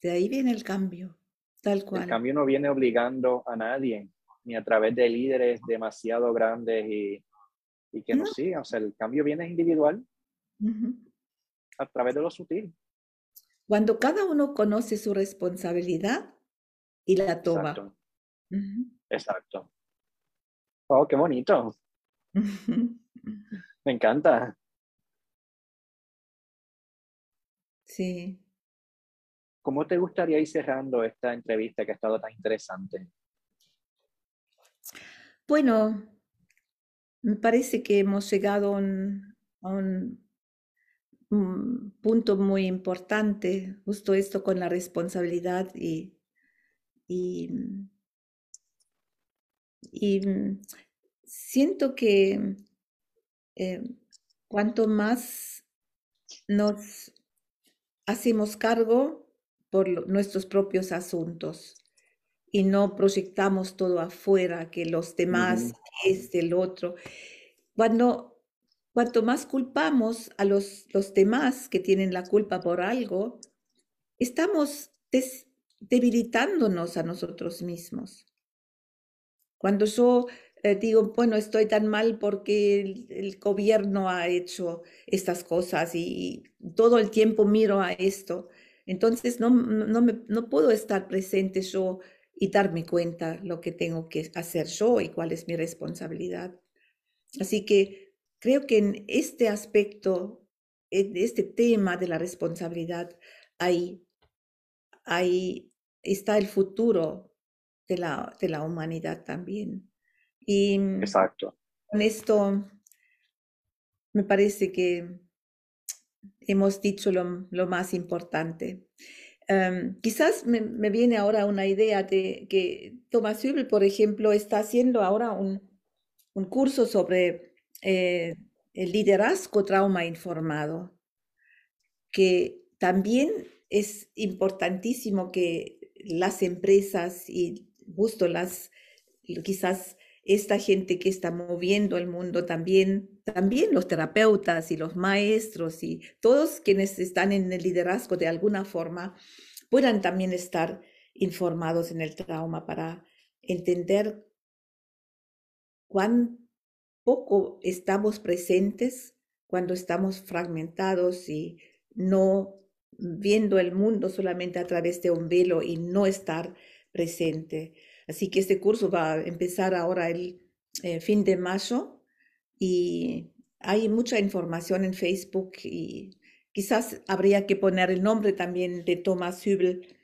De ahí viene el cambio, tal cual. El cambio no viene obligando a nadie, ni a través de líderes demasiado grandes y, y que no. nos sigan. O sea, el cambio viene individual a través de lo sutil. Cuando cada uno conoce su responsabilidad y la toma. Exacto. Exacto. Oh, qué bonito. Me encanta. Sí. ¿Cómo te gustaría ir cerrando esta entrevista que ha estado tan interesante? Bueno, me parece que hemos llegado a un, punto muy importante, justo esto con la responsabilidad y, y, siento que eh, cuanto más nos hacemos cargo por nuestros propios asuntos y no proyectamos todo afuera, que los demás, es del otro. Cuando, cuanto más culpamos a los, los demás que tienen la culpa por algo, estamos debilitándonos a nosotros mismos. Cuando yo eh, digo, bueno, estoy tan mal porque el, gobierno ha hecho estas cosas y, todo el tiempo miro a esto. Entonces no, no, me, no puedo estar presente yo y darme cuenta lo que tengo que hacer yo y cuál es mi responsabilidad. Así que creo que en este aspecto, en este tema de la responsabilidad, ahí, ahí está el futuro de la, de la humanidad también. Y mm, Exacto. Con esto me parece que hemos dicho lo, lo más importante. Em, quizás me, me, viene ahora una idea de que Thomas Hübel, por ejemplo, está haciendo ahora un, un curso sobre eh, el liderazgo trauma informado, que también es importantísimo que las empresas y justo las, quizás esta gente que está moviendo el mundo también, también los terapeutas y los maestros y todos quienes están en el liderazgo de alguna forma, puedan también estar informados en el trauma para entender cuán poco estamos presentes cuando estamos fragmentados y no viendo el mundo solamente a través de un velo y no estar presente. Así que este curso va a empezar ahora el eh, fin de mayo y hay mucha información en Facebook y quizás habría que poner el nombre también de Thomas Hübel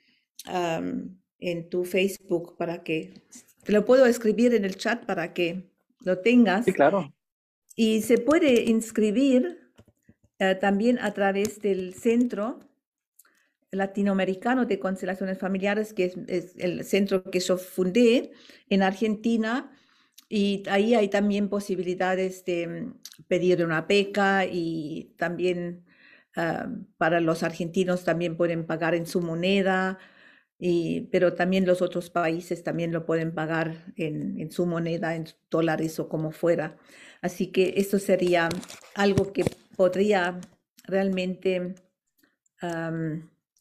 en tu Facebook para que te lo puedo escribir en el chat para que lo tengas. Sí, claro. Y se puede inscribir eh, también a través del centro latinoamericano de constelaciones familiares, que es, el centro que yo fundé en Argentina. Y ahí hay también posibilidades de mm, pedir una beca y también ah, para los argentinos también pueden pagar en su moneda, y, pero también los otros países también lo pueden pagar en, su moneda, en dólares o como fuera. Así que eso sería algo que podría realmente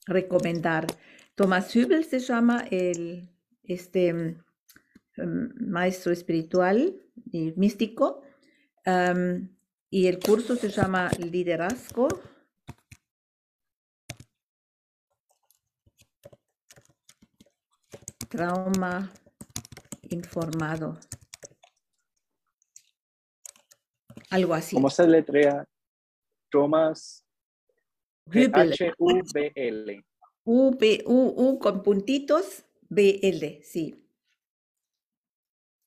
recomendar. Thomas Hübel se llama el este, mm, maestro espiritual y místico. y el curso se llama Liderazgo. Trauma informado. Algo así. ¿Cómo se letrea? Thomas H-U-B-L. U-U con puntitos, B-L, sí.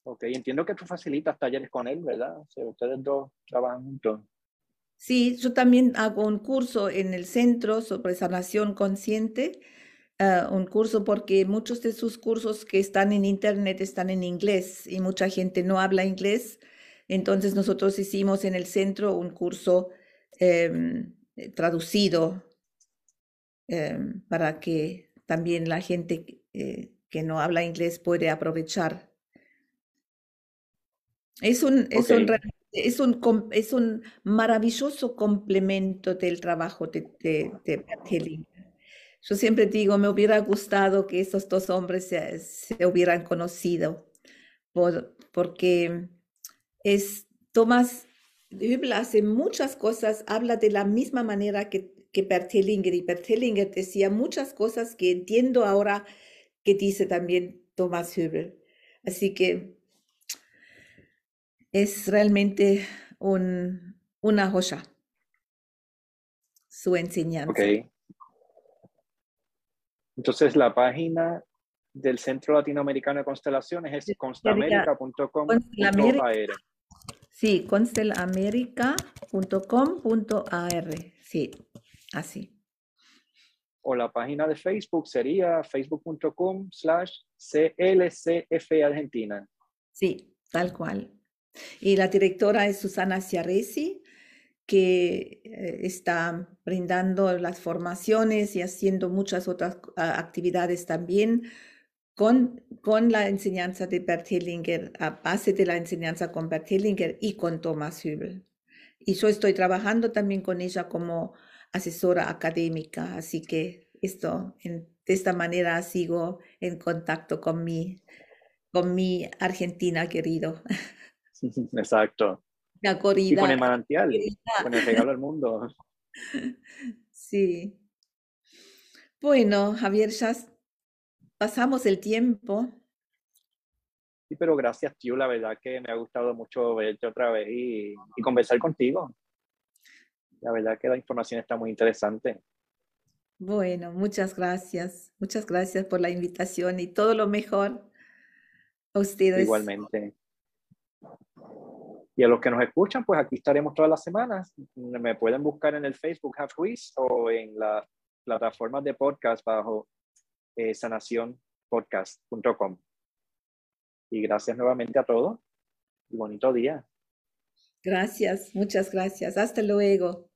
Ok, entiendo que tú facilitas talleres con él, ¿verdad? O sea, ustedes dos trabajan juntos. Sí, yo también hago un curso en el centro sobre sanación consciente, ah, un curso porque muchos de sus cursos que están en internet están en inglés y mucha gente no habla inglés. Entonces nosotros hicimos en el centro un curso em, eh, traducido em, para que también la gente eh, que no habla inglés puede aprovechar. Es un, es, un, es, un, es un maravilloso complemento del trabajo de, de, Yo siempre digo, me hubiera gustado que esos dos hombres se, se hubieran conocido, por, porque es Tomás Hübel hace muchas cosas, habla de la misma manera que, que Bert Hellinger y Bert Hellinger decía muchas cosas que entiendo ahora que dice también Thomas Hübel. Así que es realmente un, una joya su enseñanza. Ok. Entonces la página del Centro Latinoamericano de Constelaciones es constamerica.com.ar. Sí, constelamerica.com.ar. Sí, así. O la página de Facebook sería facebook.com slash CLCF Argentina. Sí, tal cual. Y la directora es Susana Ciaresi, que eh, está brindando las formaciones y haciendo muchas otras actividades también con, con la enseñanza de Bert Hellinger, a base de la enseñanza con Bert Hellinger y con Thomas Hübel. Y yo estoy trabajando también con ella como asesora académica, así que esto, de esta manera sigo en contacto con mi, con mi Argentina querido. Exacto. La corrida. Y con el manantial, con el regalo al mundo. Sí. Bueno, Javier, ya pasamos el tiempo. Sí, pero gracias, tío. La verdad que me ha gustado mucho verte otra vez y, y conversar contigo. La verdad que la información está muy interesante. Bueno, muchas gracias. Muchas gracias por la invitación y todo lo mejor a ustedes. Igualmente. Y a los que nos escuchan, pues aquí estaremos todas las semanas. Me pueden buscar en el Facebook Half o en las plataformas de podcast bajo eh, sanacionpodcast.com. Y gracias nuevamente a todos y bonito día. Gracias, muchas gracias. Hasta luego.